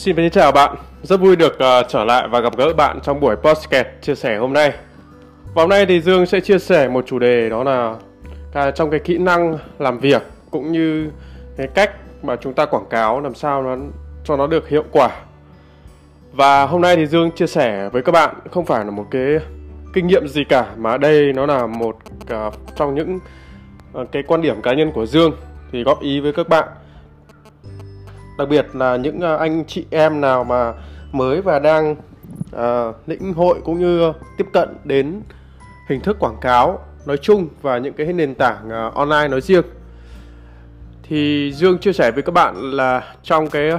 Xin chào bạn, rất vui được uh, trở lại và gặp gỡ bạn trong buổi podcast chia sẻ hôm nay. Và hôm nay thì Dương sẽ chia sẻ một chủ đề đó là cả trong cái kỹ năng làm việc cũng như cái cách mà chúng ta quảng cáo làm sao nó cho nó được hiệu quả. Và hôm nay thì Dương chia sẻ với các bạn không phải là một cái kinh nghiệm gì cả mà đây nó là một uh, trong những uh, cái quan điểm cá nhân của Dương thì góp ý với các bạn đặc biệt là những à, anh chị em nào mà mới và đang à, lĩnh hội cũng như tiếp cận đến hình thức quảng cáo nói chung và những cái nền tảng à, online nói riêng. Thì Dương chia sẻ với các bạn là trong cái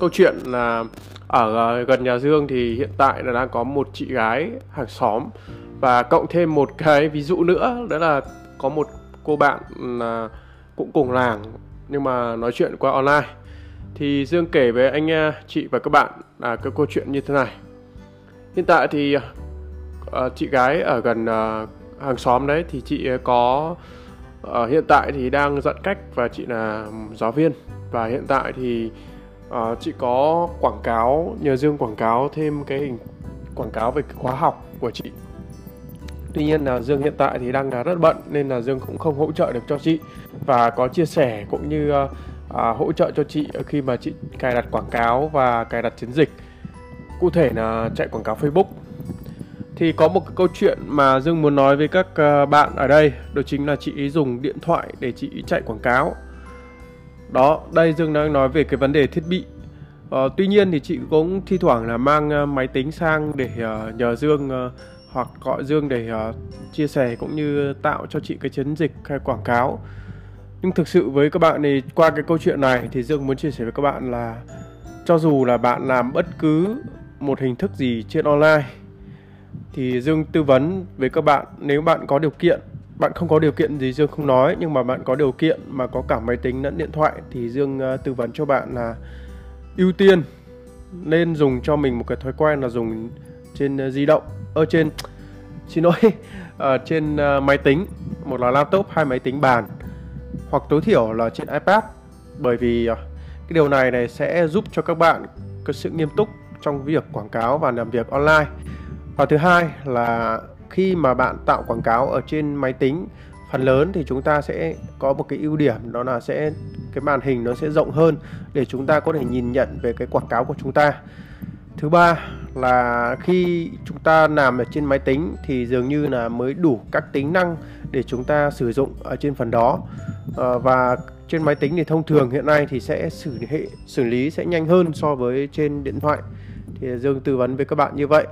câu chuyện là ở à, gần nhà Dương thì hiện tại là đang có một chị gái hàng xóm và cộng thêm một cái ví dụ nữa đó là có một cô bạn là cũng cùng làng nhưng mà nói chuyện qua online thì Dương kể với anh à, chị và các bạn là cái câu chuyện như thế này. Hiện tại thì uh, chị gái ở gần uh, hàng xóm đấy thì chị có uh, hiện tại thì đang giãn cách và chị là giáo viên và hiện tại thì uh, chị có quảng cáo nhờ Dương quảng cáo thêm cái hình quảng cáo về cái khóa học của chị. Tuy nhiên là Dương hiện tại thì đang rất bận nên là Dương cũng không hỗ trợ được cho chị và có chia sẻ cũng như uh, à, hỗ trợ cho chị khi mà chị cài đặt quảng cáo và cài đặt chiến dịch. Cụ thể là chạy quảng cáo Facebook. Thì có một cái câu chuyện mà Dương muốn nói với các à, bạn ở đây đó chính là chị dùng điện thoại để chị chạy quảng cáo. Đó đây Dương đang nói về cái vấn đề thiết bị. Uh, tuy nhiên thì chị cũng thi thoảng là mang à, máy tính sang để uh, nhờ Dương uh, hoặc gọi Dương để uh, chia sẻ cũng như tạo cho chị cái chiến dịch hay quảng cáo nhưng thực sự với các bạn thì qua cái câu chuyện này thì dương muốn chia sẻ với các bạn là cho dù là bạn làm bất cứ một hình thức gì trên online, thì dương tư vấn với các bạn nếu bạn có điều kiện. Bạn không có điều kiện gì dương không nói, nhưng mà bạn có điều kiện mà có cả máy tính lẫn điện thoại thì dương ờ, tư vấn cho bạn là ưu tiên nên dùng cho mình một cái thói quen là dùng trên ờ, di động ở trên, xin lỗi ở ờ, trên máy tính, một là laptop, hai máy tính bàn hoặc tối thiểu là trên iPad. Bởi vì ờ, cái điều này này sẽ giúp cho các bạn có sự nghiêm túc trong việc quảng cáo và làm việc online. Và thứ hai là khi mà bạn tạo quảng cáo ở trên máy tính, phần lớn thì chúng ta sẽ có một cái ưu điểm, đó là sẽ, cái màn hình nó sẽ rộng hơn để chúng ta có thể nhìn nhận về cái quảng cáo của chúng ta. Thứ ba là khi chúng ta làm ở trên máy tính thì dường như là mới đủ các tính năng để chúng ta sử dụng ở trên phần đó à, và trên máy tính thì thông thường hiện nay thì sẽ xử lý xử lý sẽ nhanh hơn so với trên điện thoại. Thì Dương tư vấn với các bạn như vậy.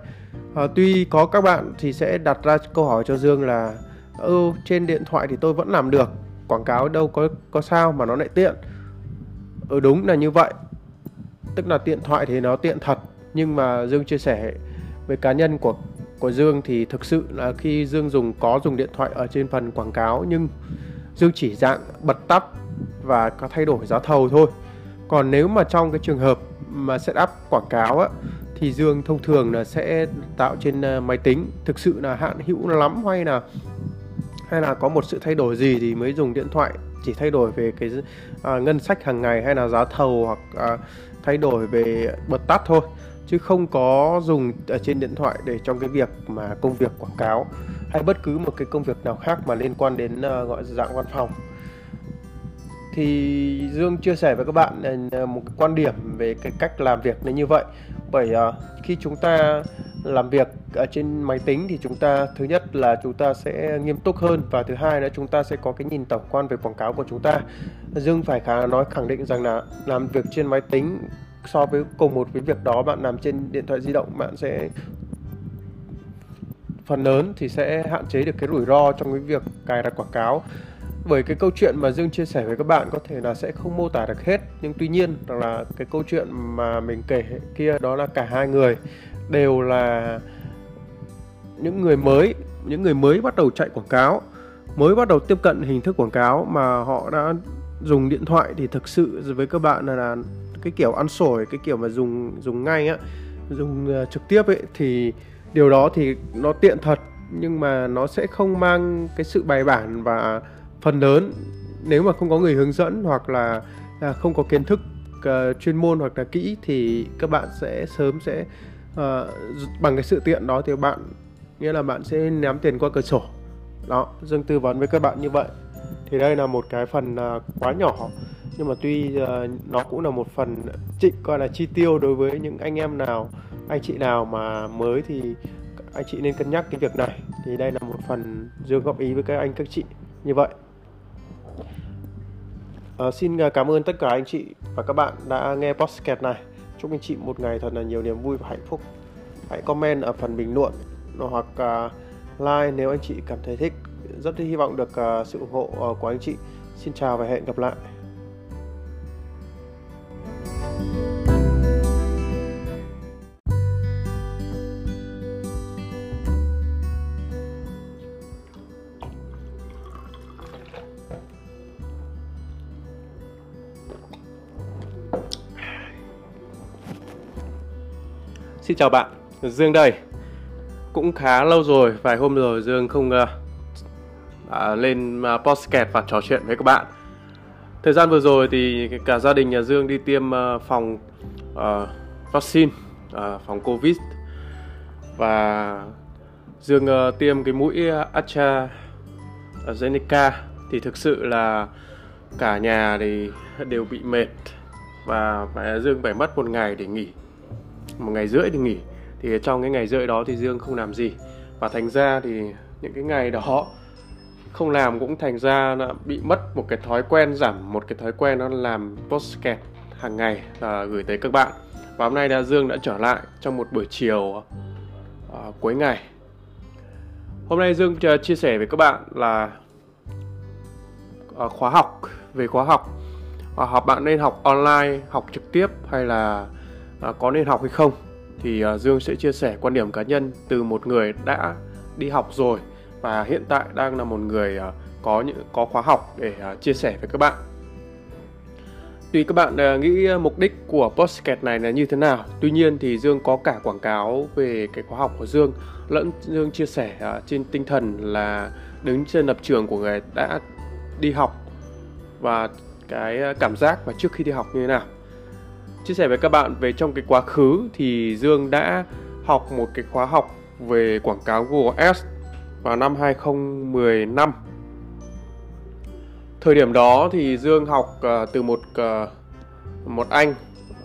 À, tuy có các bạn thì sẽ đặt ra câu hỏi cho Dương là ừ, trên điện thoại thì tôi vẫn làm được quảng cáo đâu có có sao mà nó lại tiện? Ừ đúng là như vậy. Tức là điện thoại thì nó tiện thật nhưng mà Dương chia sẻ với cá nhân của của Dương thì thực sự là khi Dương dùng có dùng điện thoại ở trên phần quảng cáo nhưng Dương chỉ dạng bật tắt và có thay đổi giá thầu thôi. Còn nếu mà trong cái trường hợp mà setup quảng cáo á thì Dương thông thường là sẽ tạo trên ờ, máy tính. Thực sự là hạn hữu lắm hay là hay là có một sự thay đổi gì thì mới dùng điện thoại chỉ thay đổi về cái à, ngân sách hàng ngày hay là giá thầu hoặc à, thay đổi về bật tắt thôi chứ không có dùng ở trên điện thoại để trong cái việc mà công việc quảng cáo hay bất cứ một cái công việc nào khác mà liên quan đến uh, gọi dạng văn phòng. Thì Dương chia sẻ với các bạn ờ, một cái quan điểm về cái cách làm việc là như vậy. Bởi uh, khi chúng ta làm việc ở trên máy tính thì chúng ta thứ nhất là chúng ta sẽ nghiêm túc hơn và thứ hai là chúng ta sẽ có cái nhìn tổng quan về quảng cáo của chúng ta. Dương phải khá nói khẳng định rằng là làm việc trên máy tính so với cùng một cái việc đó bạn làm trên điện thoại di động bạn sẽ phần lớn thì sẽ hạn chế được cái rủi ro trong cái việc cài đặt quảng cáo. Bởi cái câu chuyện mà Dương chia sẻ với các bạn có thể là sẽ không mô tả được hết nhưng tuy nhiên là cái câu chuyện mà mình kể kia đó là cả hai người đều là những người mới những người mới bắt đầu chạy quảng cáo mới bắt đầu tiếp cận hình thức quảng cáo mà họ đã dùng điện thoại thì thực sự với các bạn là, là cái kiểu ăn sổi cái kiểu mà dùng dùng ngay á dùng uh, trực tiếp ấy thì điều đó thì nó tiện thật nhưng mà nó sẽ không mang cái sự bài bản và phần lớn. Nếu mà không có người hướng dẫn hoặc là, là không có kiến thức uh, chuyên môn hoặc là kỹ thì các bạn sẽ sớm sẽ uh, bằng cái sự tiện đó thì bạn nghĩa là bạn sẽ ném tiền qua cửa sổ. Đó dương tư vấn với các bạn như vậy. Thì đây là một cái phần uh, quá nhỏ nhưng mà tuy uh, nó cũng là một phần trịnh coi là chi tiêu đối với những anh em nào anh chị nào mà mới thì anh chị nên cân nhắc cái việc này. Thì đây là một phần dương góp ý với các anh các chị như vậy. À, xin ờ, cảm ơn tất cả anh chị và các bạn đã nghe podcast này. Chúc anh chị một ngày thật là nhiều niềm vui và hạnh phúc. Hãy comment ở phần bình luận hoặc uh, like nếu anh chị cảm thấy thích. Rất hy vọng được uh, sự ủng hộ uh, của anh chị. Xin chào và hẹn gặp lại. Xin chào bạn, Dương đây. Cũng khá lâu rồi, vài hôm rồi Dương không uh, uh, lên uh, podcast và trò chuyện với các bạn. Thời gian vừa rồi thì cả gia đình nhà Dương đi tiêm uh, phòng uh, vaccine, uh, phòng Covid và Dương uh, tiêm cái mũi AstraZeneca thì thực sự là cả nhà thì đều bị mệt và mẹ Dương phải mất một ngày để nghỉ một ngày rưỡi thì nghỉ. Thì trong cái ngày rưỡi đó thì dương không làm gì. Và thành ra thì những cái ngày đó không làm cũng thành ra là bị mất một cái thói quen giảm một cái thói quen nó làm postcard hàng ngày là gửi tới các bạn. Và hôm nay là dương đã trở lại trong một buổi chiều uh, cuối ngày. Hôm nay dương chia sẻ với các bạn là uh, khóa học về khóa học. Uh, học bạn nên học online học trực tiếp hay là à, có nên học hay không thì à, Dương sẽ chia sẻ quan điểm cá nhân từ một người đã đi học rồi và hiện tại đang là một người à, có những có khóa học để à, chia sẻ với các bạn. Tùy các bạn à, nghĩ mục đích của podcast này là như thế nào. Tuy nhiên thì Dương có cả quảng cáo về cái khóa học của Dương lẫn Dương chia sẻ à, trên tinh thần là đứng trên lập trường của người đã đi học và cái à, cảm giác và trước khi đi học như thế nào chia sẻ với các bạn về trong cái quá khứ thì Dương đã học một cái khóa học về quảng cáo Google Ads vào năm 2015. Thời điểm đó thì Dương học uh, từ một uh, một anh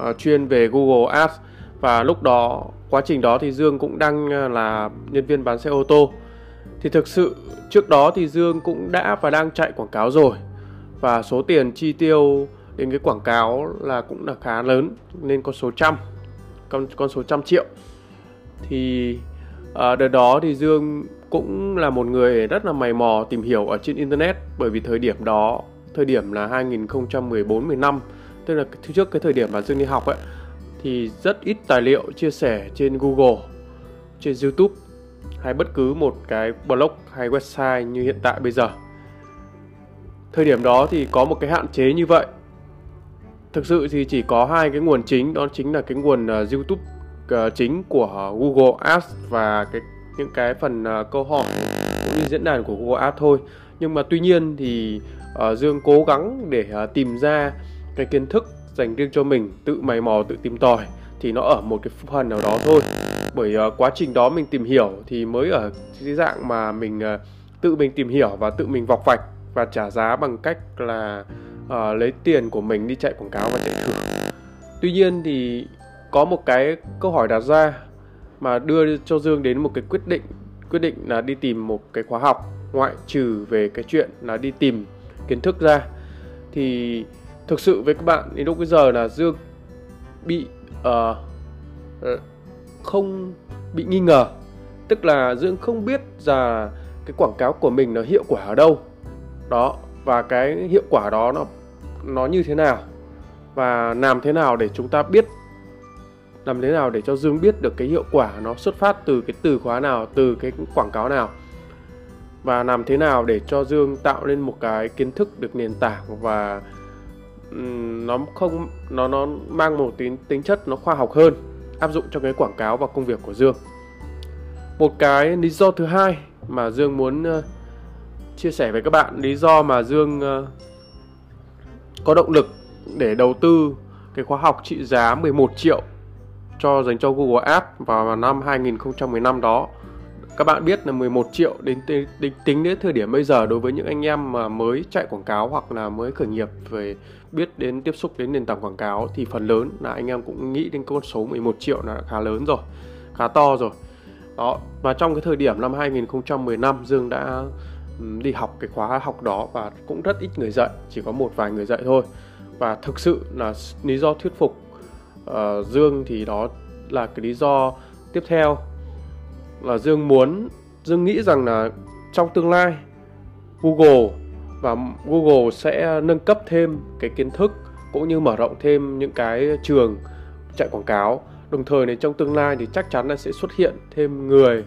uh, chuyên về Google Ads và lúc đó quá trình đó thì Dương cũng đang là nhân viên bán xe ô tô. Thì thực sự trước đó thì Dương cũng đã và đang chạy quảng cáo rồi và số tiền chi tiêu đến cái quảng cáo là cũng là khá lớn nên con số trăm con con số trăm triệu. Thì à, đợt đó thì Dương cũng là một người rất là mày mò tìm hiểu ở trên internet bởi vì thời điểm đó thời điểm là 2014 15 tức là trước cái thời điểm mà Dương đi học ấy thì rất ít tài liệu chia sẻ trên Google trên YouTube hay bất cứ một cái blog hay website như hiện tại bây giờ. Thời điểm đó thì có một cái hạn chế như vậy thực sự thì chỉ có hai cái nguồn chính đó chính là cái nguồn uh, YouTube uh, chính của Google Ads và cái những cái phần uh, câu hỏi cũng như diễn đàn của Google Ads thôi. Nhưng mà tuy nhiên thì uh, Dương cố gắng để uh, tìm ra cái kiến thức dành riêng cho mình tự mày mò tự tìm tòi thì nó ở một cái phần nào đó thôi. Bởi uh, quá trình đó mình tìm hiểu thì mới ở cái dạng mà mình uh, tự mình tìm hiểu và tự mình vọc vạch và trả giá bằng cách là uh, lấy tiền của mình đi chạy quảng cáo và chạy thử. tuy nhiên thì có một cái câu hỏi đặt ra mà đưa cho Dương đến một cái quyết định quyết định là đi tìm một cái khóa học ngoại trừ về cái chuyện là đi tìm kiến thức ra. Thì thực sự với các bạn đến lúc bây giờ là Dương bị uh, không bị nghi ngờ. Tức là Dương không biết là cái quảng cáo của mình nó hiệu quả ở đâu. Đó và cái hiệu quả đó nó nó như thế nào và làm thế nào để chúng ta biết làm thế nào để cho Dương biết được cái hiệu quả nó xuất phát từ cái từ khóa nào, từ cái quảng cáo nào và làm thế nào để cho Dương tạo nên một cái kiến thức được nền tảng và nó không nó nó mang một tính tính chất nó khoa học hơn áp dụng cho cái quảng cáo và công việc của Dương. Một cái lý do thứ hai mà Dương muốn uh, chia sẻ với các bạn lý do mà Dương uh, có động lực để đầu tư cái khóa học trị giá 11 triệu cho dành cho Google Ads vào năm 2015 đó. Các bạn biết là 11 triệu đến, đến tính đến thời điểm bây giờ đối với những anh em mà mới chạy quảng cáo hoặc là mới khởi nghiệp về biết đến tiếp xúc đến nền tảng quảng cáo thì phần lớn là anh em cũng nghĩ đến con số 11 triệu là khá lớn rồi, khá to rồi. Đó, và trong cái thời điểm năm 2015 Dương đã đi học cái khóa học đó và cũng rất ít người dạy, chỉ có một vài người dạy thôi. Và thực sự là lý do thuyết phục uh, Dương thì đó là cái lý do tiếp theo là Dương muốn Dương nghĩ rằng là trong tương lai Google và Google sẽ nâng cấp thêm cái kiến thức cũng như mở rộng thêm những cái trường chạy quảng cáo đồng thời này trong tương lai thì chắc chắn là sẽ xuất hiện thêm người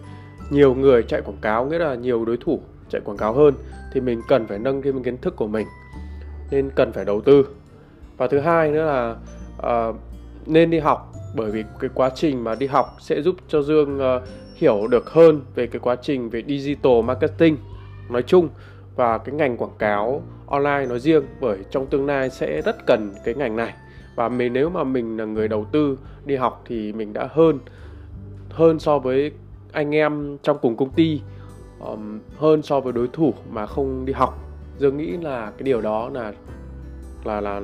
nhiều người chạy quảng cáo nghĩa là nhiều đối thủ chạy quảng cáo hơn thì mình cần phải nâng thêm kiến thức của mình nên cần phải đầu tư. Và thứ hai nữa là uh, nên đi học bởi vì cái quá trình mà đi học sẽ giúp cho Dương uh, hiểu được hơn về cái quá trình về digital marketing nói chung và cái ngành quảng cáo online nói riêng bởi trong tương lai sẽ rất cần cái ngành này. Và mình nếu mà mình là người đầu tư đi học thì mình đã hơn hơn so với anh em trong cùng công ty um, hơn so với đối thủ mà không đi học. Dương nghĩ là cái điều đó là là là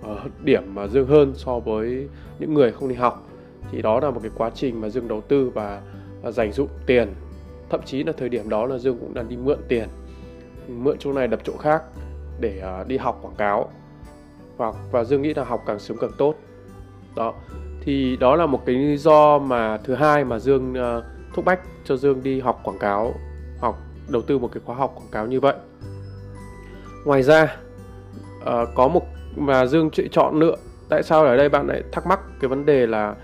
uh, điểm mà dương hơn so với những người không đi học. Thì đó là một cái quá trình mà dương đầu tư và, và dành dụng tiền. Thậm chí là thời điểm đó là dương cũng đang đi mượn tiền mượn chỗ này đập chỗ khác để uh, đi học quảng cáo. Và và dương nghĩ là học càng sớm càng tốt. Đó. Thì đó là một cái lý do mà thứ hai mà dương uh, thúc bách cho dương đi học quảng cáo đầu tư một cái khóa học quảng cáo như vậy. Ngoài ra uh, có một mà dương chọn lựa tại sao ở đây bạn lại thắc mắc cái vấn đề là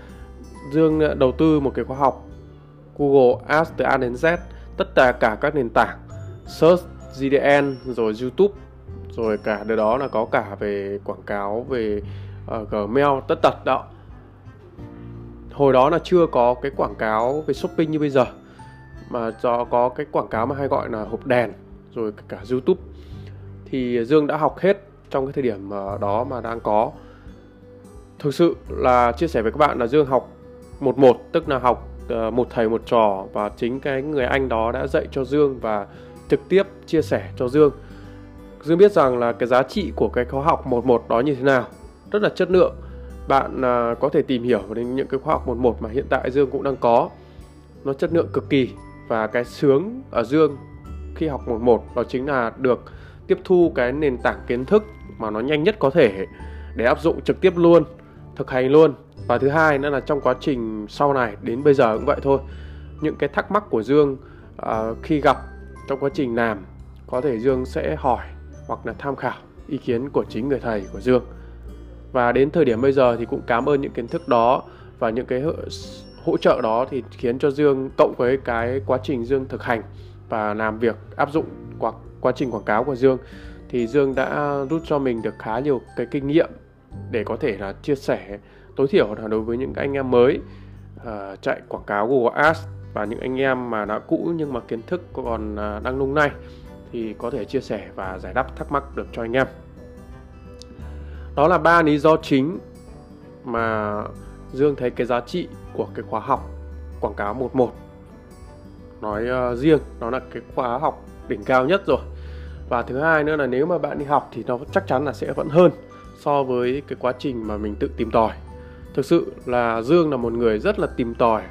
dương ờ, đầu tư một cái khóa học Google Ads từ A đến Z tất cả cả các nền tảng search GDN rồi YouTube rồi cả điều đó là có cả về quảng cáo về uh, Gmail tất tật đó. Hồi đó là chưa có cái quảng cáo về shopping như bây giờ mà do có cái quảng cáo mà hay gọi là hộp đèn, rồi cả YouTube. Thì Dương đã học hết trong cái thời điểm mà đó mà đang có. Thực sự là chia sẻ với các bạn là Dương học một một, tức là học ờ, một thầy một trò, và chính cái người anh đó đã dạy cho Dương và trực tiếp chia sẻ cho Dương. Dương biết rằng là cái giá trị của cái khóa học một một đó như thế nào, rất là chất lượng. Bạn ờ, có thể tìm hiểu đến những cái khóa học một một mà hiện tại Dương cũng đang có. Nó chất lượng cực kỳ và cái sướng ở Dương khi học một một đó chính là được tiếp thu cái nền tảng kiến thức mà nó nhanh nhất có thể để áp dụng trực tiếp luôn thực hành luôn. Và thứ hai nữa là trong quá trình sau này đến bây giờ cũng vậy thôi những cái thắc mắc của Dương uh, khi gặp trong quá trình làm có thể Dương sẽ hỏi hoặc là tham khảo ý kiến của chính người thầy của Dương. Và đến thời điểm bây giờ thì cũng cảm ơn những kiến thức đó và những cái hỗ trợ đó thì khiến cho Dương cộng với cái quá trình Dương thực hành và làm việc áp dụng qua quá trình quảng cáo của Dương thì Dương đã rút cho mình được khá nhiều cái kinh nghiệm để có thể là chia sẻ tối thiểu là đối với những anh em mới uh, chạy quảng cáo Google Ads và những anh em mà đã cũ nhưng mà kiến thức còn uh, đang lung nay thì có thể chia sẻ và giải đáp thắc mắc được cho anh em. Đó là ba lý do chính mà Dương thấy cái giá trị của cái khóa học quảng cáo 11 nói uh, riêng nó là cái khóa học đỉnh cao nhất rồi. Và thứ hai nữa là nếu mà bạn đi học thì nó chắc chắn là sẽ vẫn hơn so với cái quá trình mà mình tự tìm tòi. Thực sự là dương là một người rất là tìm tòi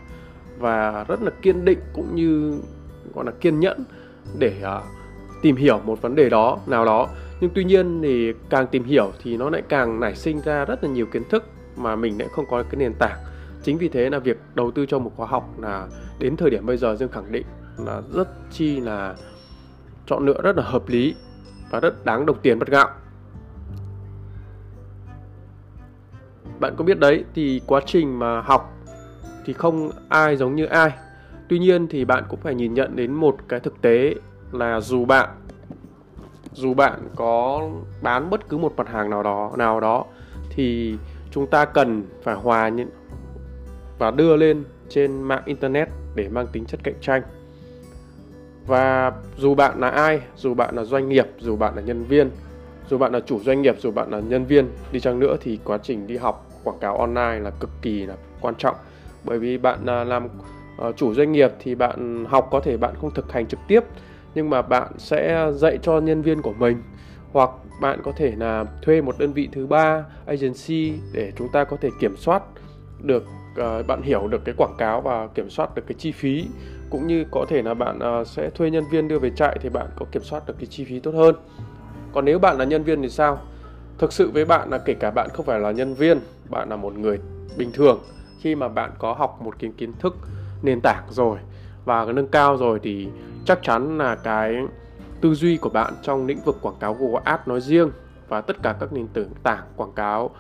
và rất là kiên định cũng như gọi là kiên nhẫn để uh, tìm hiểu một vấn đề đó nào đó. Nhưng tuy nhiên thì càng tìm hiểu thì nó lại càng nảy sinh ra rất là nhiều kiến thức mà mình lại không có cái nền tảng. Chính vì thế là việc đầu tư cho một khóa học là đến thời điểm bây giờ dương khẳng định là rất chi là chọn lựa rất là hợp lý và rất đáng đồng tiền bất gạo. Bạn có biết đấy, thì quá trình mà học thì không ai giống như ai. Tuy nhiên thì bạn cũng phải nhìn nhận đến một cái thực tế là dù bạn dù bạn có bán bất cứ một mặt hàng nào đó nào đó, thì chúng ta cần phải hòa những và đưa lên trên mạng internet để mang tính chất cạnh tranh. Và dù bạn là ai, dù bạn là doanh nghiệp, dù bạn là nhân viên, dù bạn là chủ doanh nghiệp, dù bạn là nhân viên đi chăng nữa thì quá trình đi học, quảng cáo online là cực kỳ là quan trọng. Bởi vì bạn à, làm ờ, chủ doanh nghiệp thì bạn học có thể bạn không thực hành trực tiếp, nhưng mà bạn sẽ dạy cho nhân viên của mình hoặc bạn có thể là thuê một đơn vị thứ ba agency để chúng ta có thể kiểm soát được uh, bạn hiểu được cái quảng cáo và kiểm soát được cái chi phí. Cũng như có thể là bạn uh, sẽ thuê nhân viên đưa về chạy thì bạn có kiểm soát được cái chi phí tốt hơn. Còn nếu bạn là nhân viên thì sao? Thực sự với bạn là kể cả bạn không phải là nhân viên bạn là một người bình thường. Khi mà bạn có học một cái kiến thức nền tảng rồi và nâng cao rồi thì chắc chắn là cái tư duy của bạn trong lĩnh vực quảng cáo Google Ads nói riêng và tất cả các nền tảng quảng cáo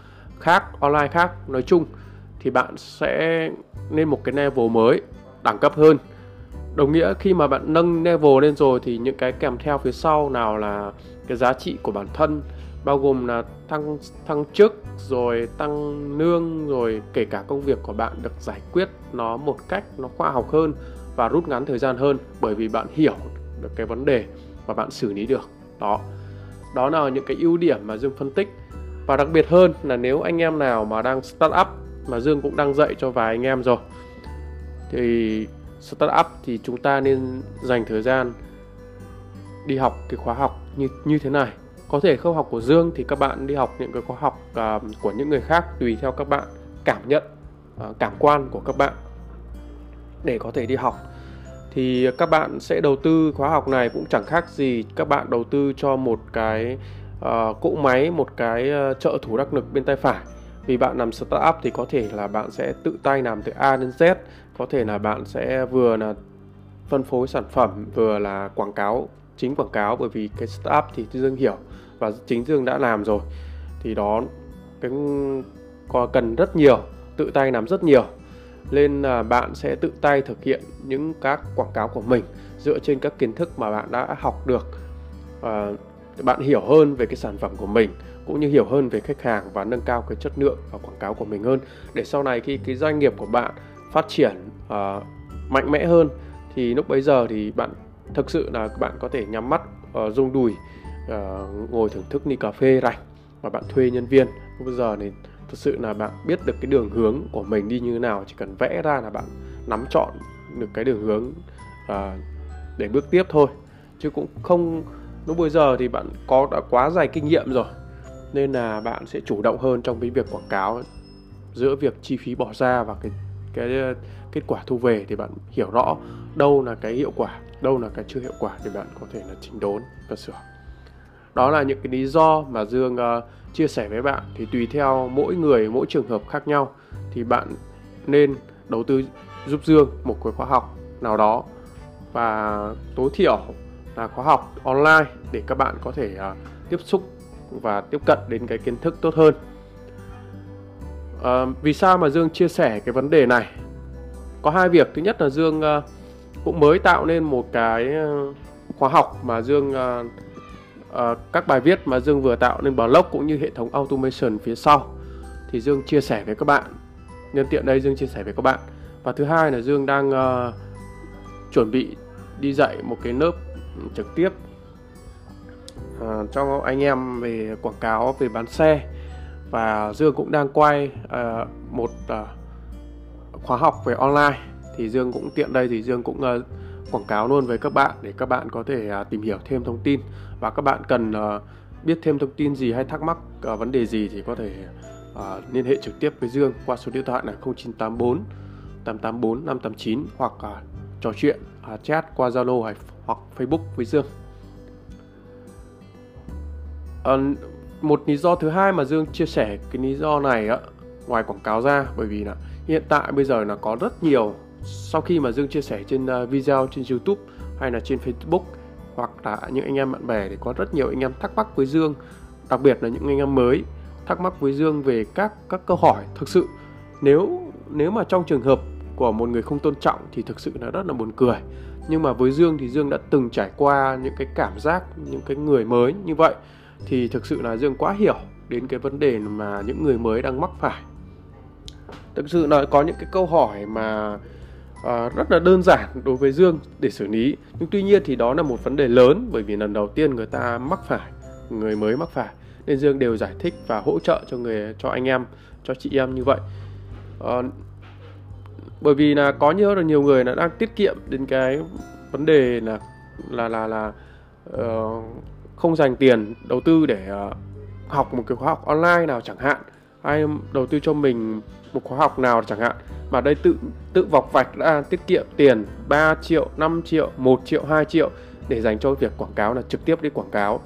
khác, online khác nói chung, thì bạn sẽ lên một cái level mới, đẳng cấp hơn. Đồng nghĩa khi mà bạn nâng level lên rồi thì những cái kèm theo phía sau nào là cái giá trị của bản thân, bao gồm là thăng thăng chức, rồi tăng lương, rồi kể cả công việc của bạn được giải quyết nó một cách nó khoa học hơn và rút ngắn thời gian hơn bởi vì bạn hiểu được cái vấn đề và bạn xử lý được. Đó. Đó là những cái ưu điểm mà dương phân tích. Và đặc biệt hơn là nếu anh em nào mà đang start up mà dương cũng đang dạy cho vài anh em rồi thì start up thì chúng ta nên dành thời gian đi học cái khóa học như như thế này. Có thể không học của Dương thì các bạn đi học những cái khóa học uh, của những người khác tùy theo các bạn cảm nhận uh, cảm quan của các bạn để có thể đi học thì các bạn sẽ đầu tư khóa học này cũng chẳng khác gì các bạn đầu tư cho một cái uh, cỗ máy một cái uh, trợ thủ đắc lực bên tay phải. Vì bạn làm startup thì có thể là bạn sẽ tự tay làm từ A đến Z có thể là bạn sẽ vừa là phân phối sản phẩm vừa là quảng cáo chính quảng cáo bởi vì cái startup thì Dương hiểu và chính Dương đã làm rồi. Thì đó cái có cần rất nhiều tự tay làm rất nhiều nên là bạn sẽ tự tay thực hiện những các quảng cáo của mình dựa trên các kiến thức mà bạn đã học được. Và bạn hiểu hơn về cái sản phẩm của mình cũng như hiểu hơn về khách hàng và nâng cao cái chất lượng và quảng cáo của mình hơn. Để sau này khi cái doanh nghiệp của bạn phát triển uh, mạnh mẽ hơn thì lúc bấy giờ thì bạn thực sự là bạn có thể nhắm mắt uh, rung đùi uh, ngồi thưởng thức ly cà phê rảnh và bạn thuê nhân viên. Bây giờ thì thực sự là bạn biết được cái đường hướng của mình đi như thế nào chỉ cần vẽ ra là bạn nắm chọn được cái đường hướng uh, để bước tiếp thôi. Chứ cũng không lúc bây giờ thì bạn có đã quá dài kinh nghiệm rồi nên là bạn sẽ chủ động hơn trong cái việc quảng cáo giữa việc chi phí bỏ ra và cái cái kết quả thu về thì bạn hiểu rõ đâu là cái hiệu quả đâu là cái chưa hiệu quả thì bạn có thể là chỉnh đốn và sửa đó là những cái lý do mà dương uh, chia sẻ với bạn. Thì tùy theo mỗi người mỗi trường hợp khác nhau thì bạn nên đầu tư giúp dương một cái khóa học nào đó và tối thiểu là khóa học online để các bạn có thể uh, tiếp xúc và tiếp cận đến cái kiến thức tốt hơn. Uh, vì sao mà dương chia sẻ cái vấn đề này? Có hai việc. Thứ nhất là dương uh, cũng mới tạo nên một cái khóa học mà dương uh, uh, các bài viết mà dương vừa tạo nên blog cũng như hệ thống automation phía sau. Thì dương chia sẻ với các bạn. Nhân tiện đây dương chia sẻ với các bạn. Và thứ hai là dương đang uh, chuẩn bị đi dạy một cái lớp trực tiếp uh, cho anh em về quảng cáo về bán xe. Và Dương cũng đang quay uh, một uh, khóa học về online. Thì Dương cũng tiện đây thì Dương cũng uh, quảng cáo luôn với các bạn để các bạn có thể uh, tìm hiểu thêm thông tin và các bạn cần uh, biết thêm thông tin gì hay thắc mắc uh, vấn đề gì thì có thể uh, liên hệ trực tiếp với Dương qua số điện thoại là 0984 884 589 hoặc uh, trò chuyện uh, chat qua Zalo hay hoặc Facebook với Dương. Uh, một lý do thứ hai mà Dương chia sẻ cái lý do này á ngoài quảng cáo ra bởi vì là hiện tại bây giờ là có rất nhiều sau khi mà Dương chia sẻ trên video trên YouTube hay là trên Facebook hoặc là những anh em bạn bè thì có rất nhiều anh em thắc mắc với Dương, đặc biệt là những anh em mới thắc mắc với Dương về các các câu hỏi thực sự. Nếu nếu mà trong trường hợp của một người không tôn trọng thì thực sự là rất là buồn cười. Nhưng mà với Dương thì Dương đã từng trải qua những cái cảm giác, những cái người mới như vậy, thì thực sự là Dương quá hiểu đến cái vấn đề mà những người mới đang mắc phải. Thực sự là có những cái câu hỏi mà à, rất là đơn giản đối với Dương để xử lý. Nhưng tuy nhiên thì đó là một vấn đề lớn bởi vì lần đầu tiên người ta mắc phải người mới mắc phải nên Dương đều giải thích và hỗ trợ cho người cho anh em cho chị em như vậy. À, bởi vì là có nhiều là nhiều người là đang tiết kiệm đến cái vấn đề là là là là uh, không dành tiền đầu tư để uh, học một cái khóa học online nào chẳng hạn. Ai đầu tư cho mình một khóa học nào chẳng hạn. Mà đây tự tự vọc vạch ra tiết kiệm tiền 3 triệu, 5 triệu, 1 triệu, 2 triệu để dành cho việc quảng cáo là trực tiếp đi quảng cáo.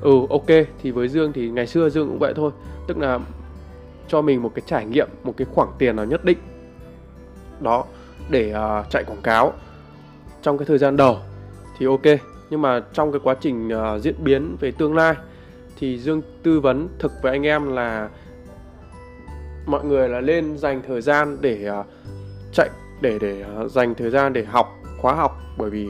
Ừ ok thì với Dương thì ngày xưa Dương cũng vậy thôi, tức là cho mình một cái trải nghiệm, một cái khoản tiền nào nhất định. Đó để uh, chạy quảng cáo trong cái thời gian đầu. Thì ok nhưng mà trong cái quá trình uh, diễn biến về tương lai thì Dương tư vấn thực với anh em là mọi người là lên dành thời gian để uh, chạy để để uh, dành thời gian để học khóa học. Bởi vì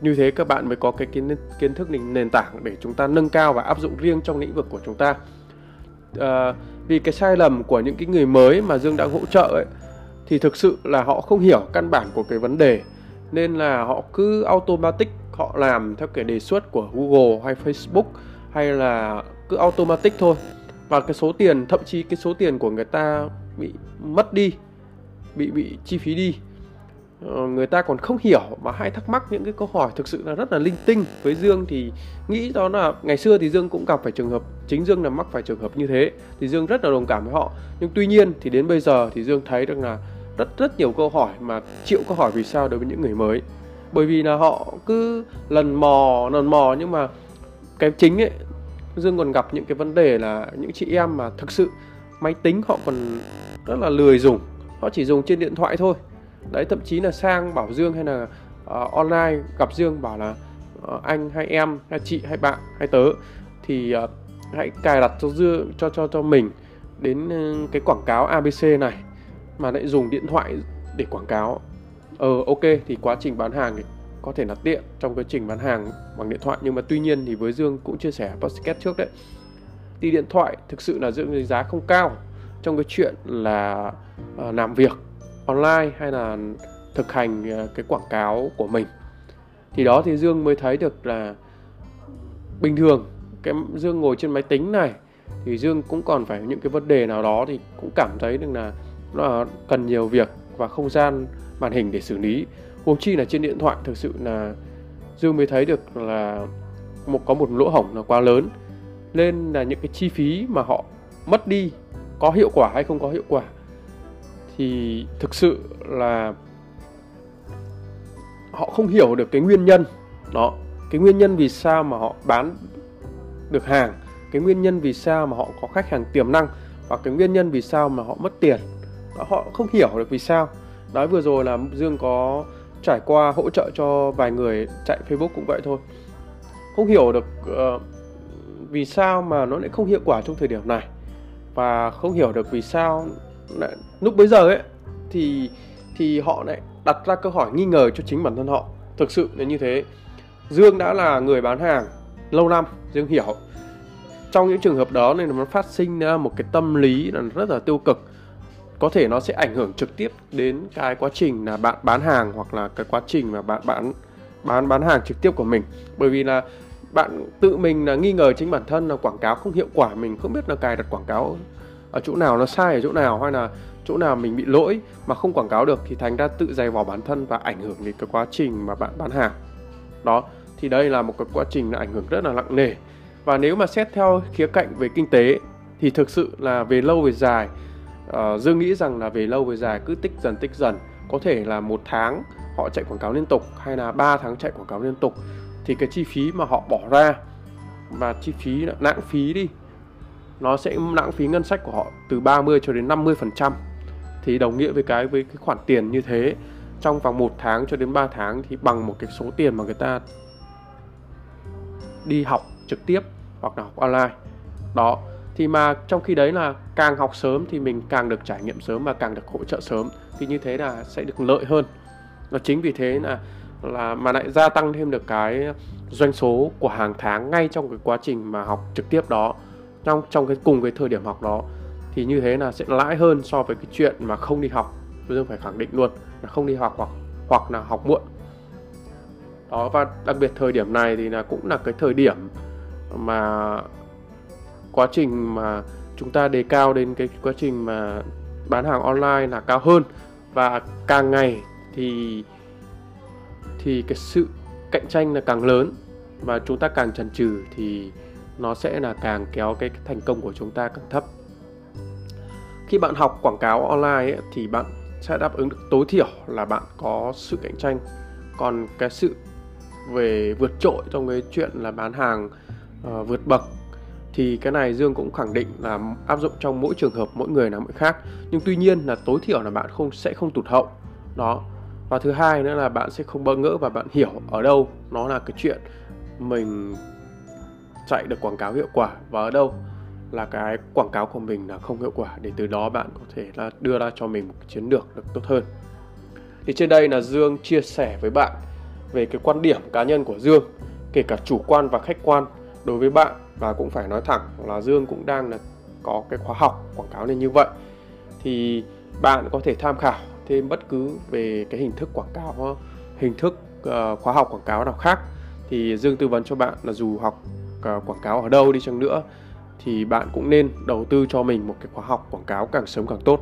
như thế các bạn mới có cái kiến kiến thức nền tảng để chúng ta nâng cao và áp dụng riêng trong lĩnh vực của chúng ta. Uh, vì cái sai lầm của những cái người mới mà Dương đã hỗ trợ ấy thì thực sự là họ không hiểu căn bản của cái vấn đề. Nên là họ cứ automatic họ làm theo cái đề xuất của Google hay Facebook hay là cứ automatic thôi và cái số tiền, thậm chí cái số tiền của người ta bị mất đi, bị bị chi phí đi ờ, người ta còn không hiểu mà hay thắc mắc những cái câu hỏi thực sự là rất là linh tinh. Với Dương thì nghĩ đó là, ngày xưa thì Dương cũng gặp phải trường hợp, chính Dương là mắc phải trường hợp như thế, thì Dương rất là đồng cảm với họ. Nhưng tuy nhiên thì đến bây giờ thì Dương thấy được là rất rất nhiều câu hỏi mà chịu câu hỏi vì sao đối với những người mới. Bởi vì là họ cứ lần mò lần mò nhưng mà cái chính ấy dương còn gặp những cái vấn đề là những chị em mà thực sự máy tính họ còn rất là lười dùng. Họ chỉ dùng trên điện thoại thôi. Đấy thậm chí là sang bảo dương hay là uh, online gặp dương bảo là uh, anh hay em hay chị hay bạn hay tớ thì uh, hãy cài đặt cho dương cho cho cho mình đến uh, cái quảng cáo abc này mà lại dùng điện thoại để quảng cáo. Ờ ok thì quá trình bán hàng thì có thể là tiện trong quá trình bán hàng bằng điện thoại. Nhưng mà tuy nhiên thì với Dương cũng chia sẻ podcast trước đấy. Thì điện thoại thực sự là Dương giá không cao trong cái chuyện là uh, làm việc online hay là thực hành uh, cái quảng cáo của mình. Thì đó thì Dương mới thấy được là bình thường cái Dương ngồi trên máy tính này thì Dương cũng còn phải những cái vấn đề nào đó thì cũng cảm thấy được là nó cần nhiều việc và không gian màn hình để xử lý huống chi là trên điện thoại thực sự là dương mới thấy được là một, có một lỗ hổng là quá lớn. Nên là những cái chi phí mà họ mất đi có hiệu quả hay không có hiệu quả thì thực sự là họ không hiểu được cái nguyên nhân. Đó, cái nguyên nhân vì sao mà họ bán được hàng, cái nguyên nhân vì sao mà họ có khách hàng tiềm năng và cái nguyên nhân vì sao mà họ mất tiền. Họ không hiểu được vì sao. Nói vừa rồi là dương có trải qua hỗ trợ cho vài người chạy facebook cũng vậy thôi. Không hiểu được uh, vì sao mà nó lại không hiệu quả trong thời điểm này. Và không hiểu được vì sao lại, lúc bây giờ ấy thì thì họ lại đặt ra câu hỏi nghi ngờ cho chính bản thân họ. Thực sự là như thế. Dương đã là người bán hàng lâu năm dương hiểu. Trong những trường hợp đó nên nó phát sinh ra một cái tâm lý là rất là tiêu cực có thể nó sẽ ảnh hưởng trực tiếp đến cái quá trình là bạn bán hàng hoặc là cái quá trình mà bạn bán bán bán hàng trực tiếp của mình. Bởi vì là bạn tự mình là nghi ngờ chính bản thân là quảng cáo không hiệu quả, mình không biết là cài đặt quảng cáo ở chỗ nào, nó sai ở chỗ nào hay là chỗ nào mình bị lỗi mà không quảng cáo được thì thành ra tự dày vò bản thân và ảnh hưởng đến cái quá trình mà bạn bán hàng. Đó, thì đây là một cái quá trình là ảnh hưởng rất là nặng nề. Và nếu mà xét theo khía cạnh về kinh tế thì thực sự là về lâu về dài uh, dương nghĩ rằng là về lâu về dài cứ tích dần tích dần. Có thể là một tháng họ chạy quảng cáo liên tục hay là 3 tháng chạy quảng cáo liên tục thì cái chi phí mà họ bỏ ra và chi phí lãng phí đi nó sẽ lãng phí ngân sách của họ từ 30 cho đến 50 phần trăm. Thì đồng nghĩa với cái với cái khoản tiền như thế trong vòng một tháng cho đến 3 tháng thì bằng một cái số tiền mà người ta đi học trực tiếp hoặc là học online. Đó thì mà trong khi đấy là càng học sớm thì mình càng được trải nghiệm sớm và càng được hỗ trợ sớm, thì như thế là sẽ được lợi hơn. Và chính vì thế là là mà lại gia tăng thêm được cái doanh số của hàng tháng ngay trong cái quá trình mà học trực tiếp đó, trong trong cái, cùng cái thời điểm học đó. Thì như thế là sẽ lãi hơn so với cái chuyện mà không đi học. Tôi phải khẳng định luôn là không đi học hoặc hoặc là học muộn. Đó, và đặc biệt thời điểm này thì là cũng là cái thời điểm mà quá trình mà chúng ta đề cao đến cái quá trình mà bán hàng online là cao hơn. Và càng ngày thì thì cái sự cạnh tranh là càng lớn và chúng ta càng chần chừ thì nó sẽ là càng kéo cái thành công của chúng ta càng thấp. Khi bạn học quảng cáo online ấy, thì bạn sẽ đáp ứng được tối thiểu là bạn có sự cạnh tranh. Còn cái sự về vượt trội trong cái chuyện là bán hàng uh, vượt bậc thì cái này Dương cũng khẳng định là áp dụng trong mỗi trường hợp mỗi người là mỗi khác. Nhưng tuy nhiên là tối thiểu là bạn không, sẽ không tụt hậu. Đó. Và thứ hai nữa là bạn sẽ không bỡ ngỡ và bạn hiểu ở đâu nó là cái chuyện mình chạy được quảng cáo hiệu quả và ở đâu là cái quảng cáo của mình là không hiệu quả để từ đó bạn có thể là đưa ra cho mình một chiến lược được tốt hơn. Thì trên đây là Dương chia sẻ với bạn về cái quan điểm cá nhân của Dương, kể cả chủ quan và khách quan đối với bạn và cũng phải nói thẳng là Dương cũng đang là có cái khóa học quảng cáo nên như vậy thì bạn có thể tham khảo thêm bất cứ về cái hình thức quảng cáo hình thức uh, khóa học quảng cáo nào khác thì Dương tư vấn cho bạn là dù học uh, quảng cáo ở đâu đi chăng nữa thì bạn cũng nên đầu tư cho mình một cái khóa học quảng cáo càng sớm càng tốt.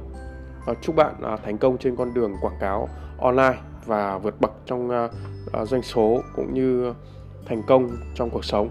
Uh, chúc bạn uh, thành công trên con đường quảng cáo online và vượt bậc trong uh, uh, doanh số cũng như thành công trong cuộc sống.